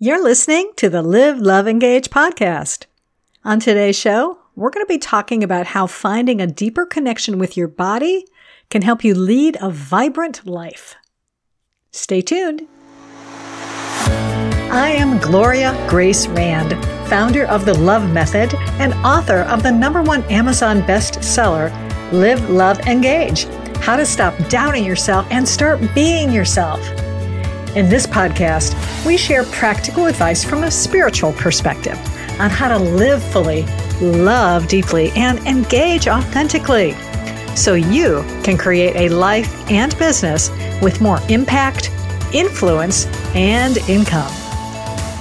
You're listening to the Live, Love, Engage podcast. On today's show, we're going to be talking about how finding a deeper connection with your body can help you lead a vibrant life. Stay tuned. I am Gloria Grace Rand, founder of the Love Method and author of the number one Amazon bestseller, Live, Love, Engage How to Stop Doubting Yourself and Start Being Yourself. In this podcast, we share practical advice from a spiritual perspective on how to live fully, love deeply, and engage authentically so you can create a life and business with more impact, influence, and income.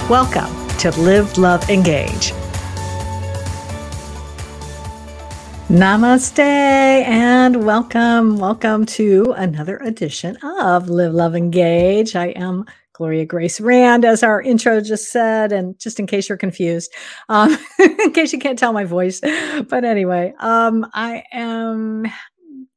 Welcome to Live, Love, Engage. Namaste and welcome. Welcome to another edition of Live, Love, Engage. I am Gloria Grace Rand, as our intro just said, and just in case you're confused, um, in case you can't tell my voice. But anyway, um, I am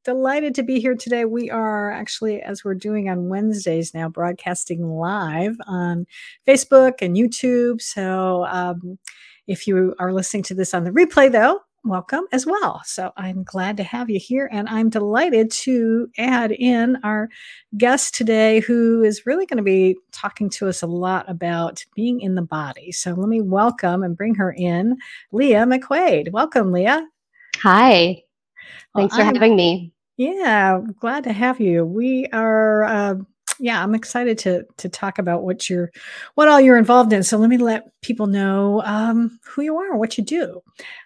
delighted to be here today. We are actually, as we're doing on Wednesdays now, broadcasting live on Facebook and YouTube. So um, if you are listening to this on the replay, though, welcome as well. So I'm glad to have you here. And I'm delighted to add in our guest today, who is really going to be talking to us a lot about being in the body. So let me welcome and bring her in, Leah McQuaid. Welcome, Leah. Hi. Thanks well, for having me. Yeah, glad to have you. We are uh, yeah, I'm excited to to talk about what you're, what all you're involved in. So let me let people know um, who you are, what you do.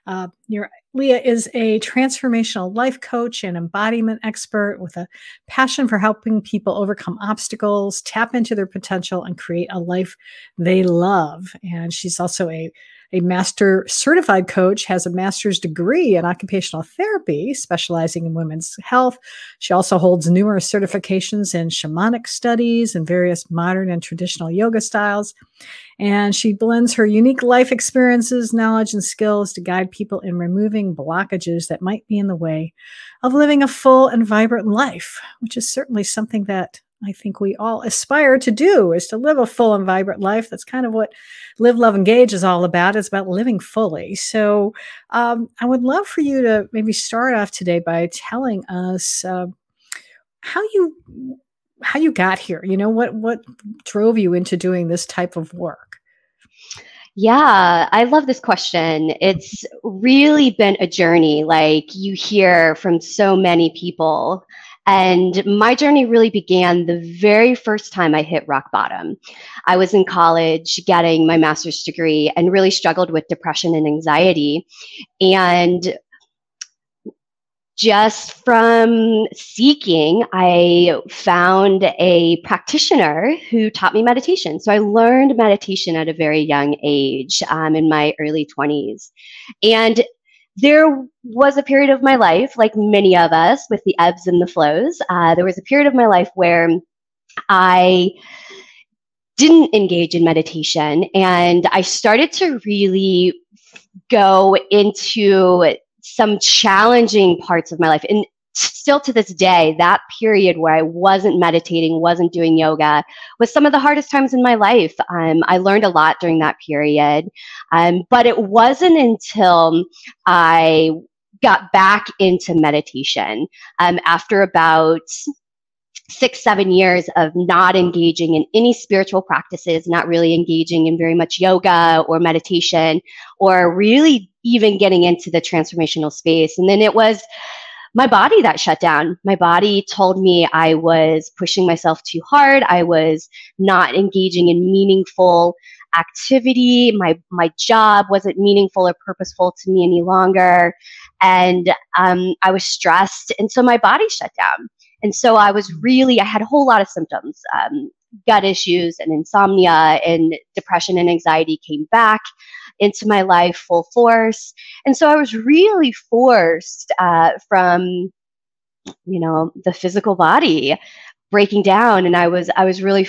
Uh, you're Leah is a transformational life coach and embodiment expert with a passion for helping people overcome obstacles, tap into their potential, and create a life they love. And she's also a a master certified coach, has a master's degree in occupational therapy, specializing in women's health. She also holds numerous certifications in shamanic studies and various modern and traditional yoga styles. And she blends her unique life experiences, knowledge, and skills to guide people in removing blockages that might be in the way of living a full and vibrant life, which is certainly something that I think we all aspire to do is to live a full and vibrant life. That's kind of what Live, Love, Engage is all about. It's about living fully. So um, I would love for you to maybe start off today by telling us uh, how you how you got here. You know what what drove you into doing this type of work. Yeah, I love this question. It's really been a journey, like you hear from so many people. And my journey really began the very first time I hit rock bottom. I was in college getting my master's degree and really struggled with depression and anxiety. And just from seeking, I found a practitioner who taught me meditation. So I learned meditation at a very young age um, in my early 20s. And there was a period of my life, like many of us, with the ebbs and the flows. Uh, there was a period of my life where I didn't engage in meditation and I started to really go into some challenging parts of my life. And still to this day, that period where I wasn't meditating, wasn't doing yoga, was some of the hardest times in my life. Um, I learned a lot during that period. Um, but it wasn't until I got back into meditation um, after about six, seven years of not engaging in any spiritual practices, not really engaging in very much yoga or meditation, or really even getting into the transformational space. And then it was my body that shut down. My body told me I was pushing myself too hard. I was not engaging in meaningful activity. My my job wasn't meaningful or purposeful to me any longer, and um, I was stressed, and so my body shut down. And so I was really I had a whole lot of symptoms. Um, gut issues and insomnia and depression and anxiety came back into my life full force. And so I was really forced uh, from, you know, the physical body breaking down. And I was, I was really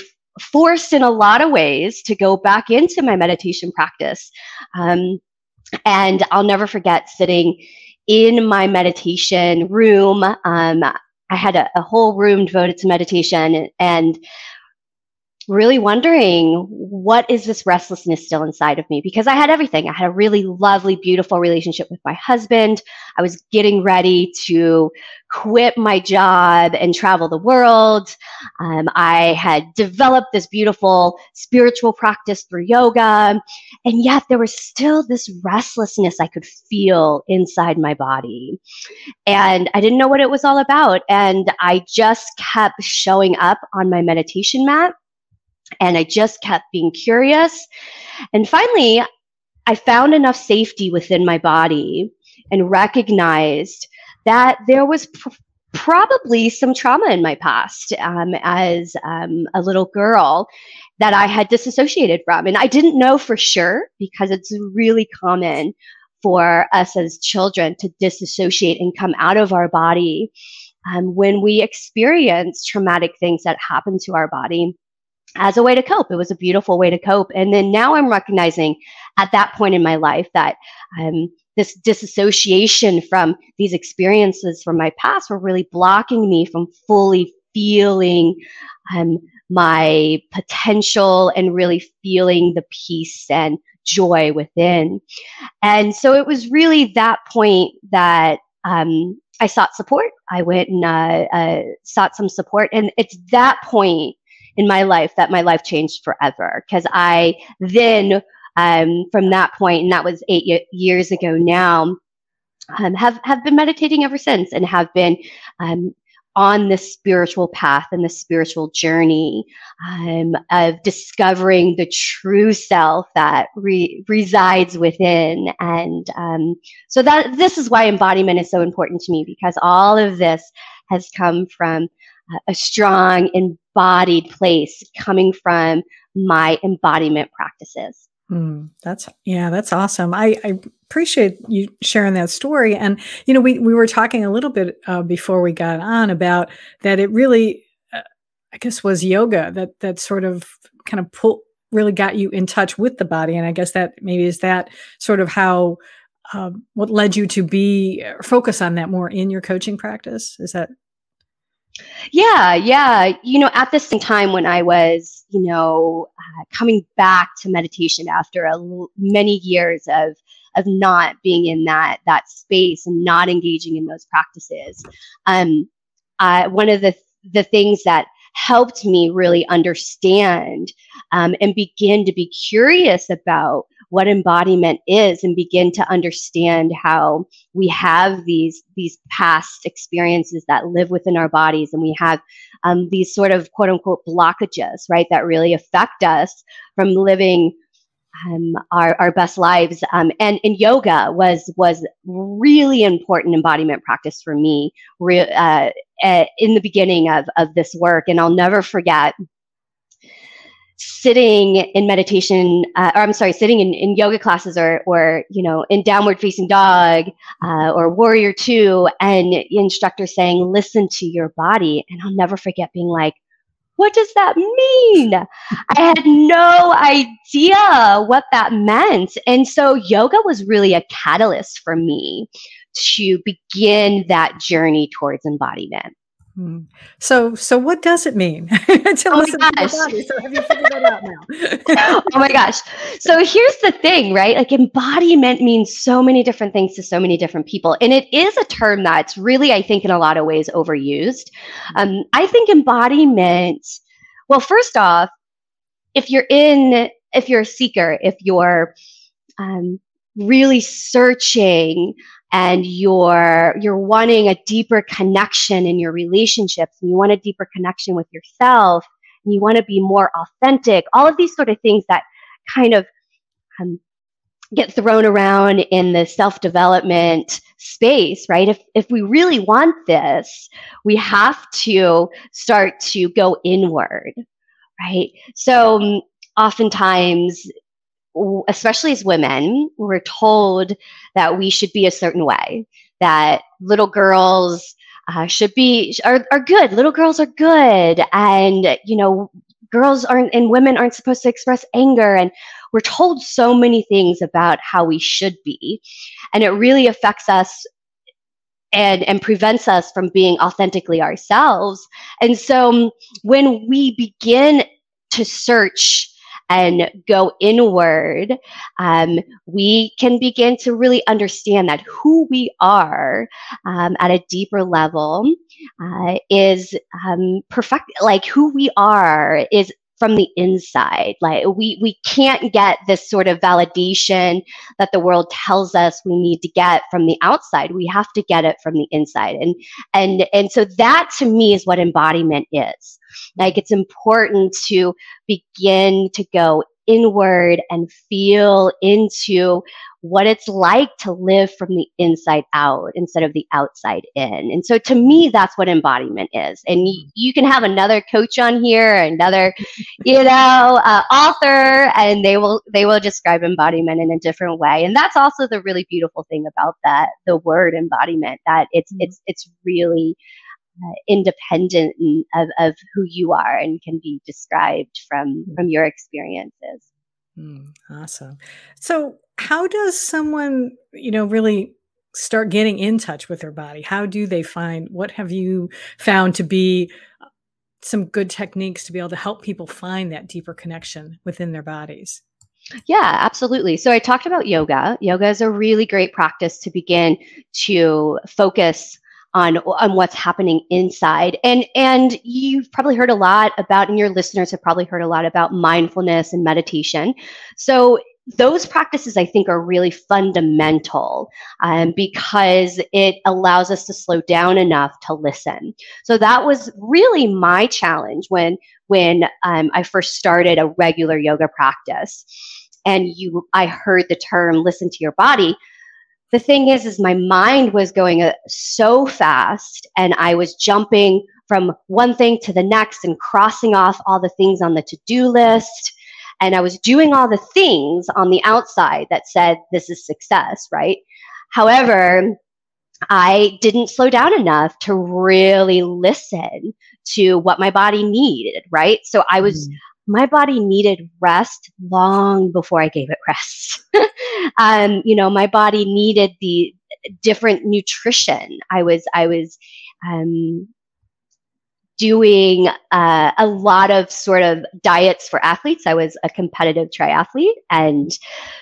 forced in a lot of ways to go back into my meditation practice. Um, and I'll never forget sitting in my meditation room. Um, I had a, a, whole room devoted to meditation, and really wondering what is this restlessness still inside of me? Because i had everything. I had a really lovely beautiful relationship with my husband. I was getting ready to quit my job and travel the world. Um, i had developed this beautiful spiritual practice through yoga. And yet there was still this restlessness i could feel inside my body. And i didn't know what it was all about. And i just kept showing up on my meditation mat and I just kept being curious. And finally, I found enough safety within my body and recognized that there was pr- probably some trauma in my past um, as um, a little girl that I had disassociated from. And I didn't know for sure because it's really common for us as children to disassociate and come out of our body um, when we experience traumatic things that happen to our body as a way to cope. It was a beautiful way to cope. And then now I'm recognizing at that point in my life that um, this disassociation from these experiences from my past were really blocking me from fully feeling um, my potential and really feeling the peace and joy within. And so it was really that point that um, I sought support. I went and uh, uh, sought some support. And it's that point in my life that my life changed forever because I then um, from that point, and that was eight years ago now, um, have have been meditating ever since, and have been um, on this spiritual path and the spiritual journey um, of discovering the true self that re- resides within. And um, so that this is why embodiment is so important to me because all of this has come from a strong embodied place coming from my embodiment practices. Mm, that's yeah, that's awesome. I, I, appreciate you sharing that story. And you know, we we were talking a little bit uh, before we got on about that. It really, uh, I guess, was yoga that that sort of kind of pull really got you in touch with the body. And I guess that maybe is that sort of how um, what led you to be focus on that more in your coaching practice. Is that yeah, yeah. You know, at the same time when I was, you know, uh, coming back to meditation after many years of of not being in that that space and not engaging in those practices, um, uh, one of the the things that helped me really understand um, and begin to be curious about what embodiment is and begin to understand how we have these these past experiences that live within our bodies. And we have um, these sort of quote unquote blockages right that really affect us from living um, our, our best lives. Um, and, and yoga was was really important embodiment practice for me re- uh, in the beginning of, of this work. And i'll never forget sitting in meditation, uh, or I'm sorry, sitting in, in yoga classes or, or, you know, in downward facing dog uh, or warrior two, and instructor saying, listen to your body. And I'll never forget being like, what does that mean? I had no idea what that meant. And so yoga was really a catalyst for me to begin that journey towards embodiment. Hmm. So, so what does it mean to oh listen to your body? So, have you figured that out now? oh my gosh! So here's the thing, right? Like embodiment means so many different things to so many different people, and it is a term that's really, I think, in a lot of ways overused. Um, I think embodiment. Well, first off, if you're in, if you're a seeker, if you're um, really searching and you're you're wanting a deeper connection in your relationships and you want a deeper connection with yourself and you want to be more authentic all of these sort of things that kind of um, get thrown around in the self-development space right? If if we really want this we have to start to go inward right? So um, oftentimes especially as women, we're told that we should be a certain way, that little girls uh, should be are, are good. Little girls are good, and you know, girls aren't and women aren't supposed to express anger. And we're told so many things about how we should be, and it really affects us and and prevents us from being authentically ourselves. And so, when we begin to search and go inward, um, we can begin to really understand that who we are um, at a deeper level uh, is um, perfect. Like who we are is from the inside. Like we we can't get this sort of validation that the world tells us we need to get from the outside. We have to get it from the inside. And and and so that to me is what embodiment is. Like it's important to begin to go inward and feel into what it's like to live from the inside out instead of the outside in. And so to me, that's what embodiment is. And y- you can have another coach on here, another, you know, uh, author, and they will, they will describe embodiment in a different way. And that's also the really beautiful thing about that, the word embodiment, that it's, mm-hmm. it's, it's really, uh, independent of, of who you are and can be described from mm. from your experiences mm, awesome so how does someone you know really start getting in touch with their body how do they find what have you found to be uh, some good techniques to be able to help people find that deeper connection within their bodies yeah, absolutely. So I talked about yoga. Yoga is a really great practice to begin to focus on on what's happening inside. And and you've probably heard a lot about and your listeners have probably heard a lot about mindfulness and meditation. So those practices i think are really fundamental um, because it allows us to slow down enough to listen. So that was really my challenge when when um, i first started a regular yoga practice. And you i heard the term listen to your body the thing is is my mind was going uh, so fast and i was jumping from one thing to the next and crossing off all the things on the to-do list. And i was doing all the things on the outside that said this is success right? However i didn't slow down enough to really listen to what my body needed right? So i was mm my body needed rest long before I gave it rest. um, you know, my body needed the different nutrition. I was, I was, um, doing uh, a lot of sort of diets for athletes. I was a competitive triathlete, and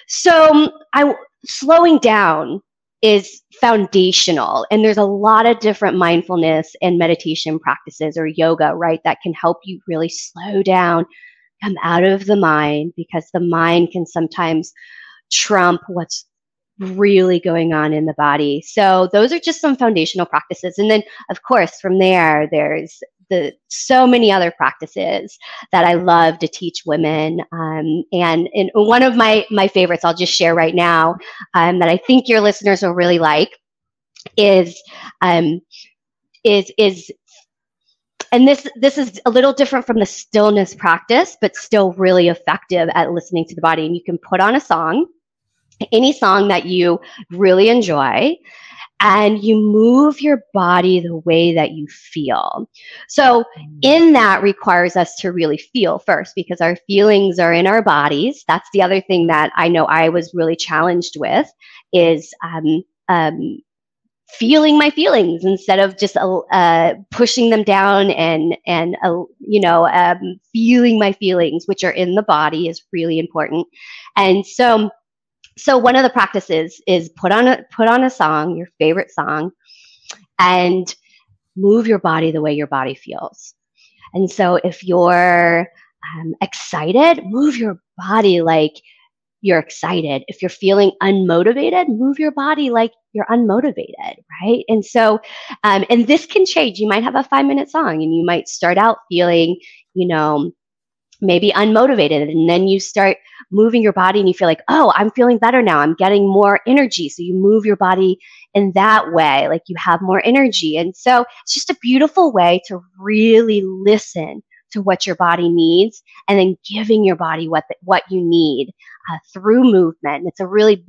so I slowing down is foundational. And there's a lot of different mindfulness and meditation practices or yoga, right, that can help you really slow down, come out of the mind because the mind can sometimes trump what's really going on in the body. So those are just some foundational practices. And then of course from there there's the so many other practices that I love to teach women. Um, and, one of my my favorites I'll just share right now um, that I think your listeners will really like is um, is is and this this is a little different from the stillness practice but still really effective at listening to the body and you can put on a song any song that you really enjoy and you move your body the way that you feel. So, in that requires us to really feel first because our feelings are in our bodies. That's the other thing that I know I was really challenged with is um, um, feeling my feelings instead of just uh, uh, pushing them down and and uh, you know um, feeling my feelings which are in the body is really important. And so so one of the practices is put on a put on a song your favorite song and move your body the way your body feels. And so if you're um, excited move your body like you're excited. If you're feeling unmotivated, move your body like you're unmotivated, right? And so, um, and this can change. You might have a five minute song and you might start out feeling, you know, maybe unmotivated. And then you start moving your body and you feel like, oh, I'm feeling better now. I'm getting more energy. So you move your body in that way, like you have more energy. And so it's just a beautiful way to really listen to what your body needs and then giving your body what the, what you need uh, through movement. It's a really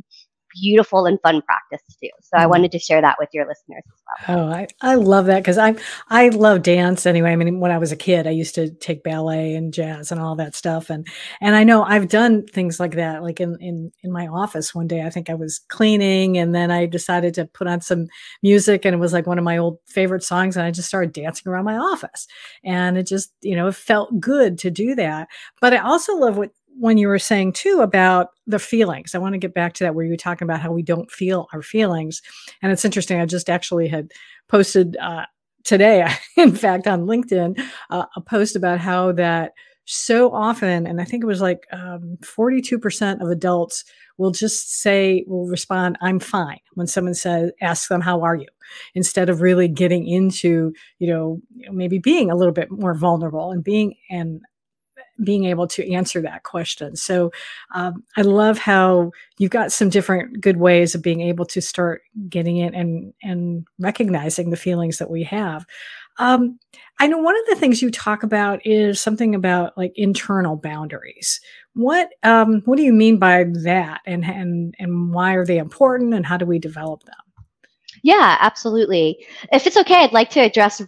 beautiful and fun practice to do. So I mm-hmm. wanted to share that with your listeners as well. Oh, I, I love that because I I love dance anyway. I mean, when I was a kid, I used to take ballet and jazz and all that stuff, and and I know I've done things like that. Like in in in my office one day, I think I was cleaning, and then I decided to put on some music, and it was like one of my old favorite songs, and I just started dancing around my office, and it just you know it felt good to do that. But I also love what when you were saying too about the feelings, I want to get back to that where you were talking about how we don't feel our feelings. And it's interesting. I just actually had posted uh, today, in fact, on LinkedIn, uh, a post about how that so often, and I think it was like um, 42% of adults will just say, will respond, I'm fine when someone says, ask them, how are you? Instead of really getting into, you know, maybe being a little bit more vulnerable and being and being able to answer that question. So um, I love how you've got some different good ways of being able to start getting it and and recognizing the feelings that we have. Um, I know one of the things you talk about is something about like internal boundaries. What um, what do you mean by that, and and and why are they important, and how do we develop them? Yeah, absolutely. If it's okay, I'd like to address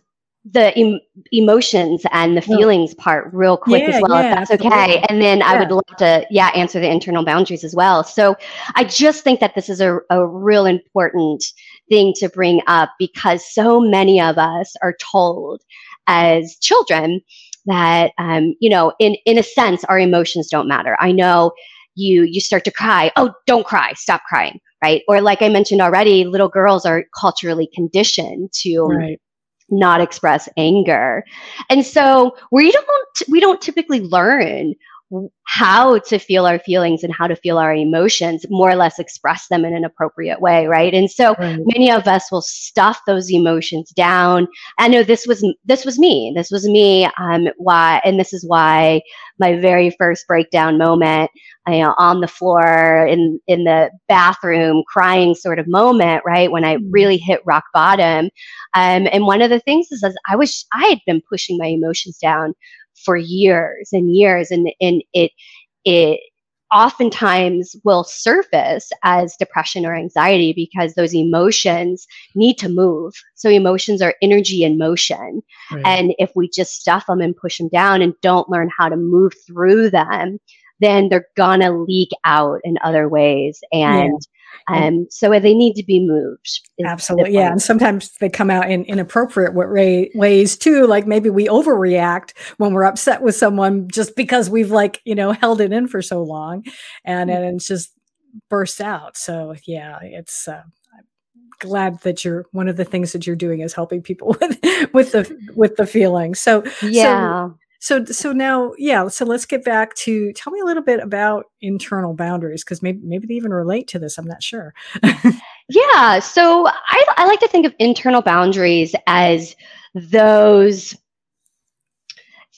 the em- emotions and the feelings yeah. part real quick yeah, as well, yeah, if that's absolutely. okay. And then I would love to, yeah, answer the internal boundaries as well. So I just think that this is a, a real important thing to bring up because so many of us are told as children that, um, you know, in, in a sense, our emotions don't matter. I know you, you start to cry. Oh, don't cry. Stop crying. Right. Or like I mentioned already, little girls are culturally conditioned to, right not express anger. And so we don't we don't typically learn how to feel our feelings and how to feel our emotions, more or less express them in an appropriate way, right? And so right. many of us will stuff those emotions down. I know this was this was me. This was me. Um, why? And this is why my very first breakdown moment, you know, on the floor in in the bathroom, crying sort of moment, right when I mm-hmm. really hit rock bottom. Um, and one of the things is, is I was I had been pushing my emotions down for years and years and and it it oftentimes will surface as depression or anxiety because those emotions need to move. So emotions are energy in motion. Right. And if we just stuff them and push them down and don't learn how to move through them, then they're gonna leak out in other ways. And um, so they need to be moved. Absolutely. Yeah. And sometimes they come out in inappropriate ways too. Like maybe we overreact when we're upset with someone just because we've like, you know, held it in for so long and, mm-hmm. and it's just bursts out. So yeah, it's, uh, glad that you're one of the things that you're doing is helping people with with the with the feelings. So yeah. So, so so now yeah so let's get back to tell me a little bit about internal boundaries because maybe maybe they even relate to this i'm not sure. Yeah so I, I like to think of internal boundaries as those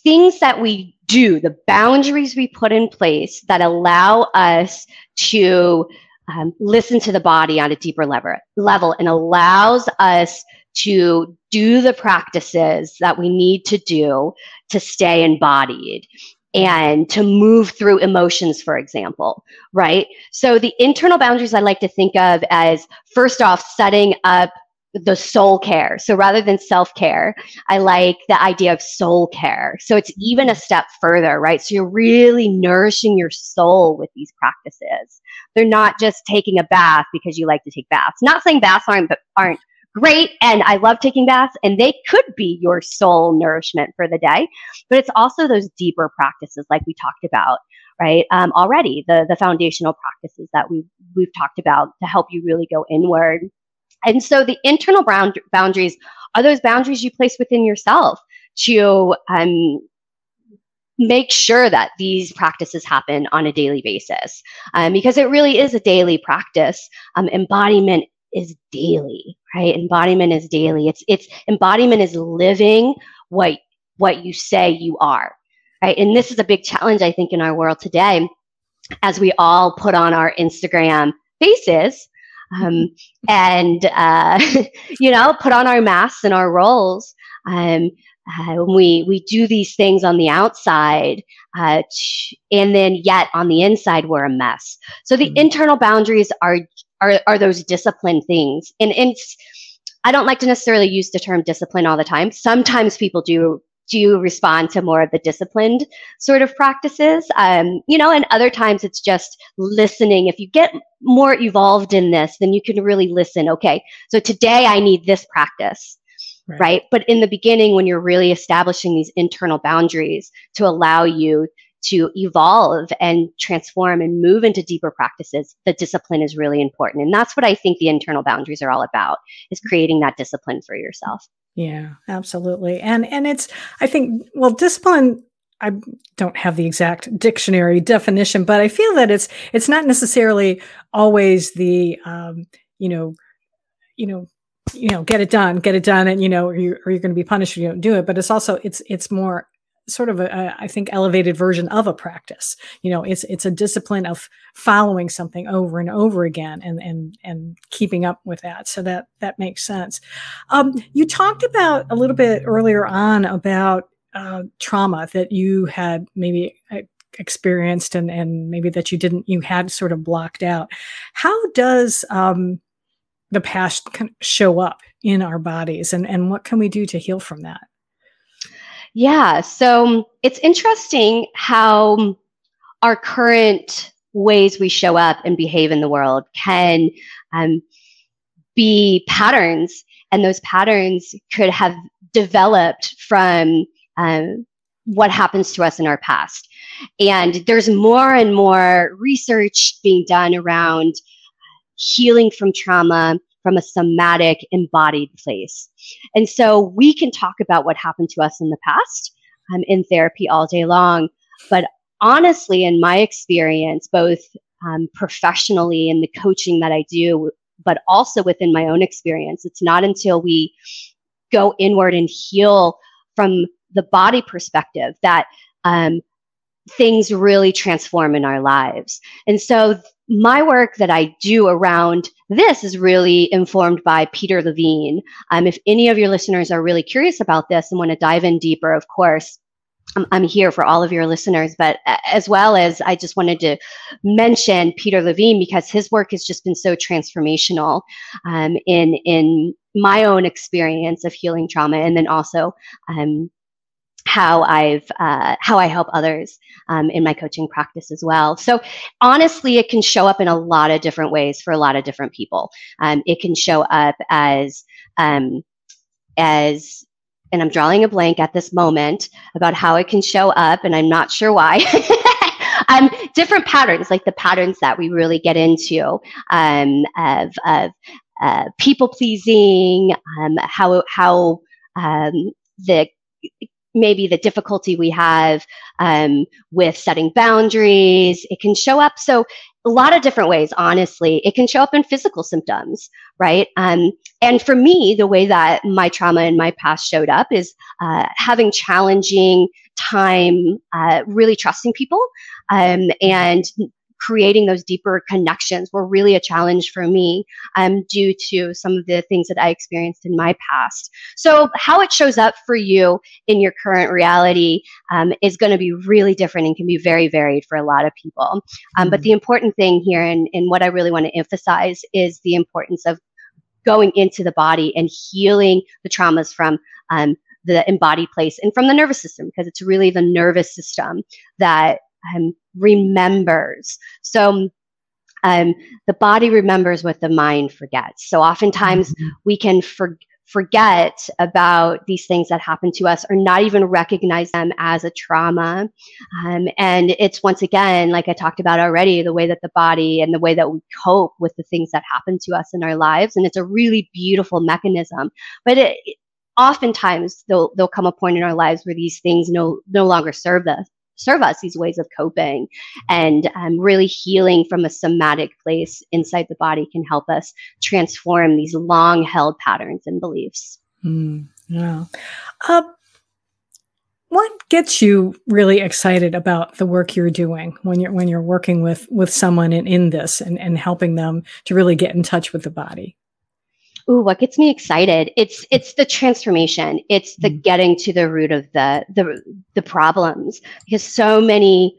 things that we do the boundaries we put in place that allow us to um, listen to the body on a deeper level, level and allows us to do the practices that we need to do to stay embodied and to move through emotions, for example, right? So the internal boundaries I like to think of as first off, setting up the soul care. So rather than self care, I like the idea of soul care. So it's even a step further, right? So you're really nourishing your soul with these practices. They're not just taking a bath because you like to take baths. Not saying baths aren't but aren't great and I love taking baths and they could be your soul nourishment for the day. But it's also those deeper practices like we talked about, right? Um, already the, the foundational practices that we've, we've talked about to help you really go inward. And so the internal bound- boundaries are those boundaries you place within yourself to um, make sure that these practices happen on a daily basis um, because it really is a daily practice. Um, embodiment is daily, right? Embodiment is daily. It's it's embodiment is living what what you say you are, right? And this is a big challenge I think in our world today, as we all put on our Instagram faces. Um, and uh, you know, put on our masks and our roles. Um, uh, we we do these things on the outside, uh, and then yet on the inside we're a mess. So the mm-hmm. internal boundaries are are are those discipline things, and and I don't like to necessarily use the term discipline all the time. Sometimes people do do respond to more of the disciplined sort of practices. Um, you know, and other times it's just listening. If you get more evolved in this, then you can really listen. Okay, so today I need this practice. Right. right. But in the beginning, when you're really establishing these internal boundaries to allow you to evolve and transform and move into deeper practices, the discipline is really important. And that's what I think the internal boundaries are all about is creating that discipline for yourself. Yeah, absolutely. And and it's I think well discipline I don't have the exact dictionary definition, but I feel that it's it's not necessarily always the um, you know, you know, you know, get it done, get it done, and you know, or you're, you're going to be punished if you don't do it. But it's also it's it's more sort of a, a I think elevated version of a practice. You know, it's it's a discipline of following something over and over again and and and keeping up with that. So that that makes sense. Um, you talked about a little bit earlier on about uh, trauma that you had maybe uh, experienced and and maybe that you didn't you had sort of blocked out. How does um, the past show up in our bodies and and what can we do to heal from that? Yeah, so it's interesting how our current ways we show up and behave in the world can um, be patterns, and those patterns could have developed from um, what happens to us in our past. And there's more and more research being done around healing from trauma from a somatic, embodied place. And so we can talk about what happened to us in the past um, in therapy all day long. But honestly, in my experience, both um, professionally in the coaching that I do, but also within my own experience, it's not until we go inward and heal from the body perspective that um, things really transform in our lives. And so my work that I do around this is really informed by Peter Levine. Um, if any of your listeners are really curious about this and want to dive in deeper, of course, I'm, I'm here for all of your listeners, but as well as I just wanted to mention Peter Levine because his work has just been so transformational um, in in my own experience of healing trauma, and then also um, how I've uh, how I help others um, in my coaching practice as well. So honestly, it can show up in a lot of different ways for a lot of different people. Um, it can show up as um, as and I'm drawing a blank at this moment about how it can show up, and I'm not sure why. um, different patterns, like the patterns that we really get into um, of, of uh, people pleasing, um, how how um, the maybe the difficulty we have um, with setting boundaries. It can show up so a lot of different ways. Honestly, it can show up in physical symptoms, right? Um, and for me, the way that my trauma and my past showed up is uh, having challenging time, uh, really trusting people, um, and creating those deeper connections were really a challenge for me um, due to some of the things that I experienced in my past. So, how it shows up for you in your current reality um, is going to be really different and can be very varied for a lot of people. Um, mm-hmm. But the important thing here, and, and what I really want to emphasize, is the importance of going into the body and healing the traumas from um, the embodied place and from the nervous system because it's really the nervous system that um, remembers. So um, the body remembers what the mind forgets. So oftentimes mm-hmm. we can for, forget about these things that happen to us or not even recognize them as a trauma. Um, and it's once again, like I talked about already, the way that the body and the way that we cope with the things that happen to us in our lives. And it's a really beautiful mechanism. But it, oftentimes there'll, there'll come a point in our lives where these things no, no longer serve us serve us these ways of coping and um, really healing from a somatic place inside the body can help us transform these long held patterns and beliefs. Mm, yeah. Uh, what gets you really excited about the work you're doing when you're when you're working with with someone in, in this and, and helping them to really get in touch with the body Ooh, what gets me excited? It's it's the transformation. It's the mm-hmm. getting to the root of the the the problems because so many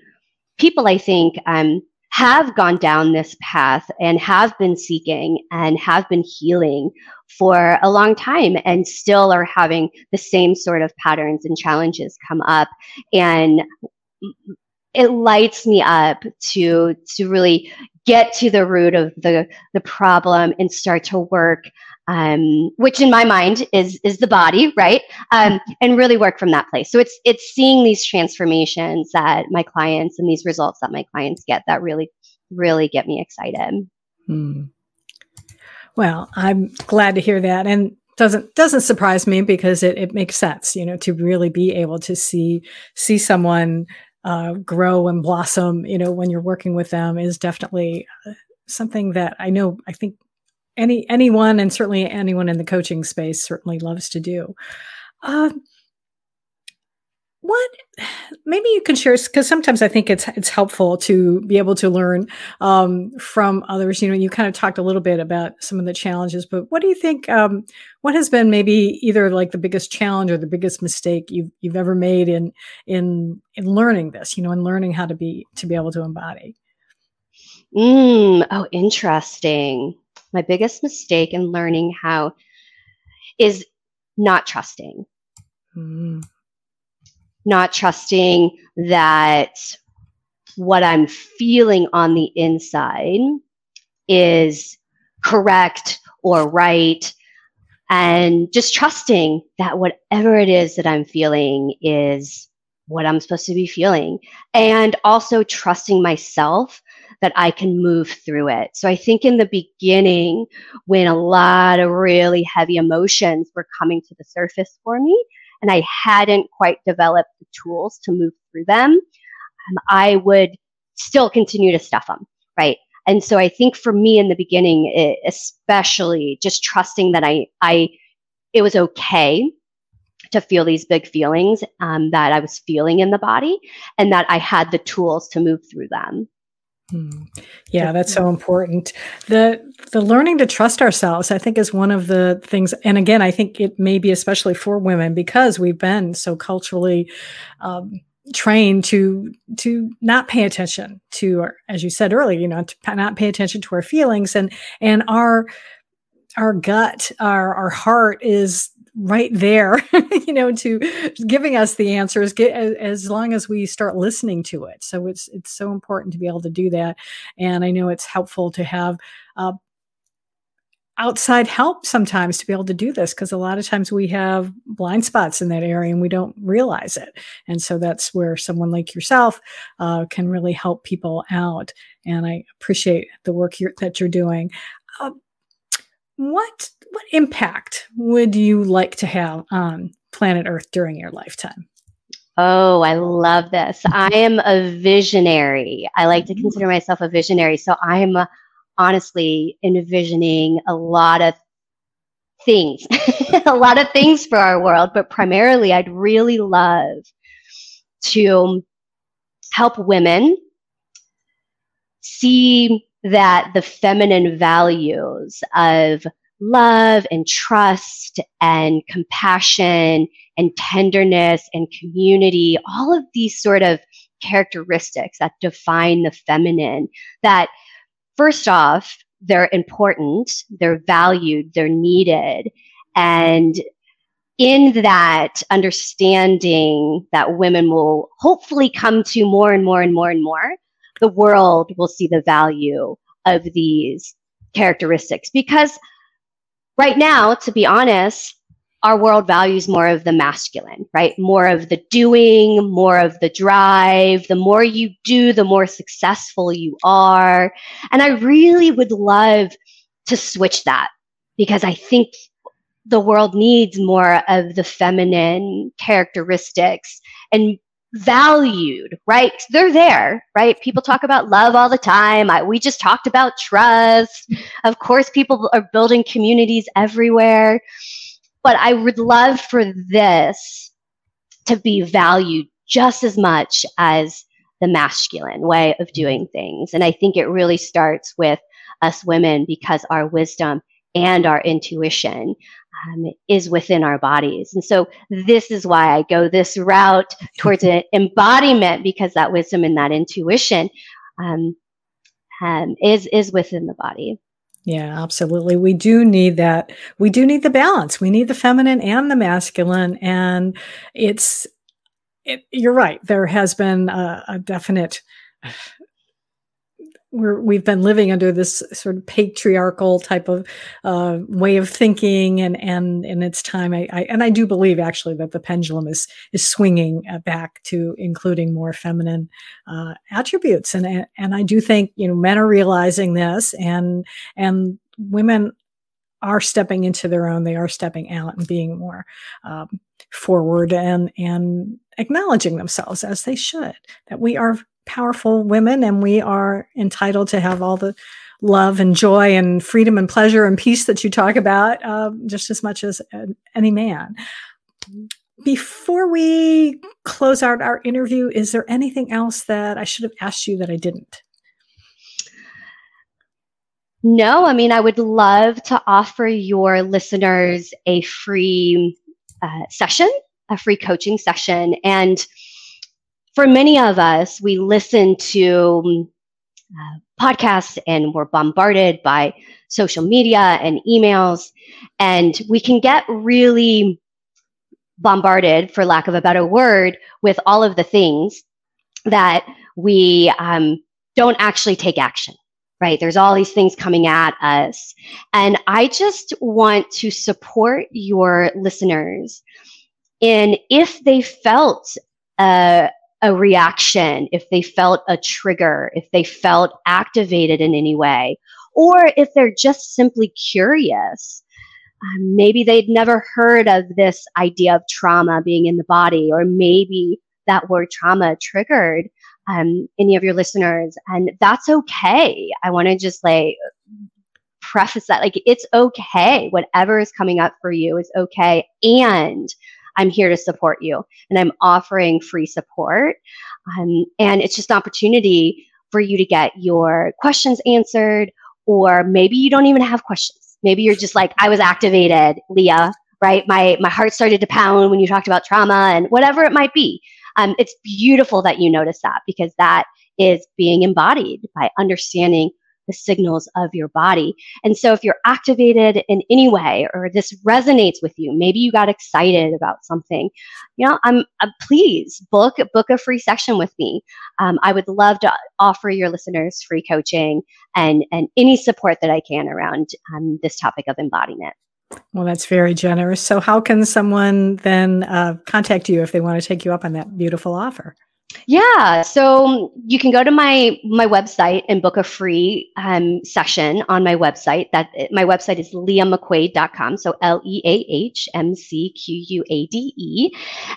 people, I think, um, have gone down this path and have been seeking and have been healing for a long time and still are having the same sort of patterns and challenges come up and it lights me up to to really get to the root of the the problem and start to work um, which in my mind is is the body, right? Um, and really work from that place. So it's it's seeing these transformations that my clients and these results that my clients get that really really get me excited. Hmm. Well, I'm glad to hear that, and doesn't doesn't surprise me because it, it makes sense, you know, to really be able to see see someone uh, grow and blossom, you know, when you're working with them is definitely uh, something that I know. I think any anyone and certainly anyone in the coaching space certainly loves to do. Uh, what maybe you can share because sometimes I think it's it's helpful to be able to learn um, from others. You know, you kind of talked a little bit about some of the challenges, but what do you think? Um, what has been maybe either like the biggest challenge or the biggest mistake you've you've ever made in in in learning this? You know, in learning how to be to be able to embody. Mm, oh, interesting my biggest mistake in learning how is not trusting. Mm. Not trusting that what I'm feeling on the inside is correct or right. And just trusting that whatever it is that I'm feeling is what I'm supposed to be feeling. And also trusting myself that I can move through it. So I think in the beginning, when a lot of really heavy emotions were coming to the surface for me, and I hadn't quite developed the tools to move through them, um, I would still continue to stuff them, right? And so I think for me in the beginning, it, especially just trusting that I, I, it was okay to feel these big feelings um, that I was feeling in the body, and that I had the tools to move through them. Hmm. Yeah, that's so important. The the learning to trust ourselves, I think, is one of the things. And again, I think it may be especially for women because we've been so culturally um, trained to to not pay attention to, our, as you said earlier, you know, to not pay attention to our feelings and and our our gut, our our heart is right there, you know, to giving us the answers get, as long as we start listening to it. So it's it's so important to be able to do that. And I know it's helpful to have uh, outside help sometimes to be able to do this because a lot of times we have blind spots in that area and we don't realize it. And so that's where someone like yourself uh, can really help people out. And I appreciate the work that you're doing. Uh, what what impact would you like to have on planet Earth during your lifetime? Oh, I love this. I am a visionary. I like to consider myself a visionary. So I am uh, honestly envisioning a lot of things, a lot of things for our world, but primarily I'd really love to help women see that the feminine values of love and trust and compassion and tenderness and community, all of these sort of characteristics that define the feminine that first off, they're important, they're valued, they're needed. And in that understanding that women will hopefully come to more and more and more and more, the world will see the value of these characteristics because right now, to be honest, our world values more of the masculine, right? More of the doing, more of the drive. The more you do, the more successful you are. And I really would love to switch that because I think the world needs more of the feminine characteristics and valued, right? They're there, right? People talk about love all the time. I, we just talked about trust. Of course, people are building communities everywhere. But I would love for this to be valued just as much as the masculine way of doing things. And I think it really starts with us women because our wisdom and our intuition um, is within our bodies. And so this is why I go this route towards an embodiment because that wisdom and that intuition um, um, is is within the body. Yeah, absolutely. We do need that. We do need the balance. We need the feminine and the masculine, and it's. It, you're right. There has been a, a definite we're we've been living under this sort of patriarchal type of uh, way of thinking, and and and it's time. I, I, and I do believe actually that the pendulum is is swinging uh, back to including more feminine uh, attributes, and and I do think you know men are realizing this, and and women are stepping into their own. They are stepping out and being more um, forward and and acknowledging themselves as they should. That we are powerful women and we are entitled to have all the love and joy and freedom and pleasure and peace that you talk about uh, just as much as any man. Before we close out our interview is there anything else that i should have asked you that i didn't? No i mean i would love to offer your listeners a free uh, session a free coaching session. And for many of us, we listen to uh, podcasts and we're bombarded by social media and emails, and we can get really bombarded, for lack of a better word, with all of the things that we um, don't actually take action right? There's all these things coming at us. And I just want to support your listeners in if they felt a, a reaction, if they felt a trigger, if they felt activated in any way, or if they're just simply curious. Um, maybe they'd never heard of this idea of trauma being in the body, or maybe that word trauma triggered um, any of your listeners, and that's okay. I want to just like preface that like it's okay. Whatever is coming up for you is okay, and I'm here to support you and I'm offering free support. Um, and it's just an opportunity for you to get your questions answered, or maybe you don't even have questions. Maybe you're just like, I was activated, Leah, right? My, my heart started to pound when you talked about trauma and whatever it might be. Um, it's beautiful that you notice that because that is being embodied by understanding the signals of your body. And so if you're activated in any way or this resonates with you, maybe you got excited about something, you know, I'm uh, please book book a free session with me. Um, I would love to offer your listeners free coaching and and any support that I can around um, this topic of embodiment. Well, that's very generous. So, how can someone then uh, contact you if they want to take you up on that beautiful offer? Yeah, so you can go to my my website and book a free um, session on my website. That my website is leahmcquade.com. So L E A H M C Q U A D E,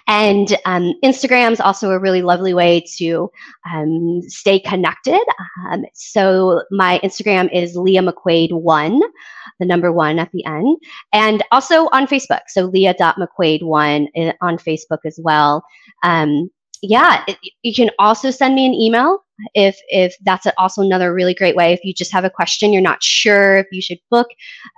and um, Instagram is also a really lovely way to um, stay connected. Um, so my Instagram is Leah McQuade one, the number one at the end, and also on Facebook. So Leah.McQuade one eh, on Facebook as well. Um, yeah, it, you can also send me an email if if that's also another really great way. If you just have a question, you're not sure if you should book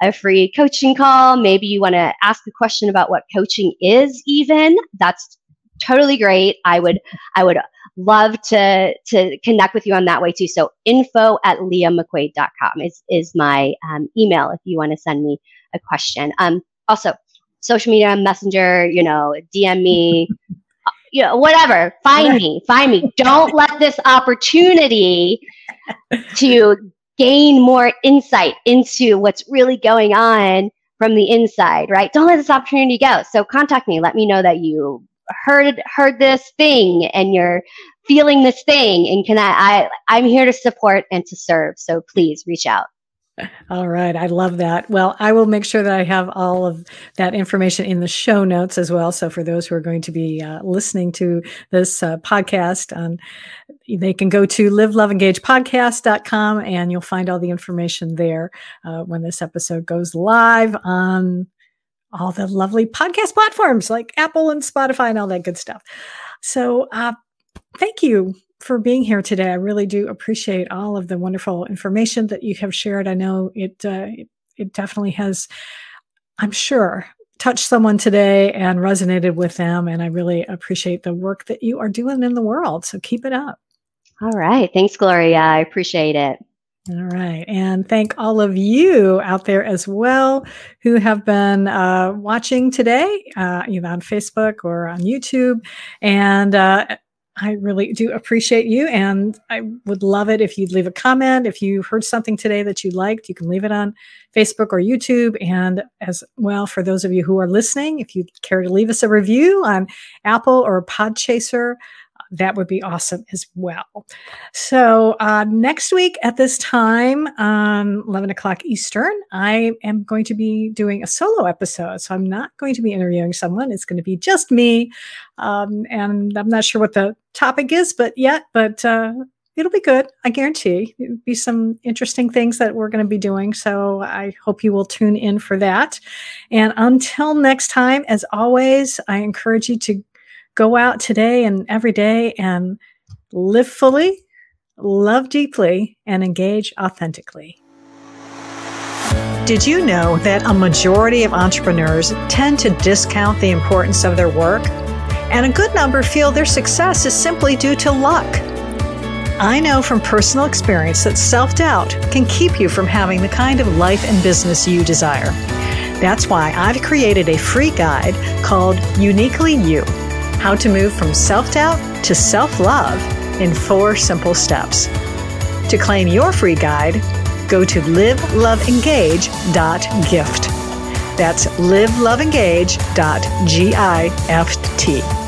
a free coaching call, maybe you want to ask a question about what coaching is. Even that's totally great. I would I would love to to connect with you on that way too. So info at leahmcquade.com is is my um, email if you want to send me a question. Um, also, social media, messenger, you know, DM me you know, whatever. Find me, find me. Don't let this opportunity to gain more insight into what's really going on from the inside, right? Don't let this opportunity go. So contact me. Let me know that you heard heard this thing and you're feeling this thing and can I, I I'm here to support and to serve. So please reach out. All right. I love that. Well, I will make sure that I have all of that information in the show notes as well. So for those who are going to be uh, listening to this uh, podcast, um, they can go to liveloveengagepodcast.com and you'll find all the information there uh, when this episode goes live on all the lovely podcast platforms like Apple and Spotify and all that good stuff. So uh, thank you for being here today. I really do appreciate all of the wonderful information that you have shared. I know it, uh, it definitely has, I'm sure, touched someone today and resonated with them. And I really appreciate the work that you are doing in the world. So keep it up. All right. Thanks, Gloria. I appreciate it. All right. And thank all of you out there as well who have been uh, watching today, uh, either on Facebook or on YouTube. And uh, I really do appreciate you. And I would love it if you'd leave a comment. If you heard something today that you liked, you can leave it on Facebook or YouTube. And as well, for those of you who are listening, if you'd care to leave us a review on Apple or Podchaser, that would be awesome as well. So, uh, next week at this time, um, 11 o'clock Eastern, I am going to be doing a solo episode. So, I'm not going to be interviewing someone, it's going to be just me. Um, and I'm not sure what the topic is, but yet, but uh, it'll be good. I guarantee it'll be some interesting things that we're going to be doing. So I hope you will tune in for that. And until next time, as always, I encourage you to go out today and every day and live fully, love deeply, and engage authentically. Did you know that a majority of entrepreneurs tend to discount the importance of their work? And a good number feel their success is simply due to luck. I know from personal experience that self doubt can keep you from having the kind of life and business you desire. That's why I've created a free guide called Uniquely You how to move from self doubt to self love in four simple steps. To claim your free guide, go to liveloveengage.gift. That's liveloveengage.gift.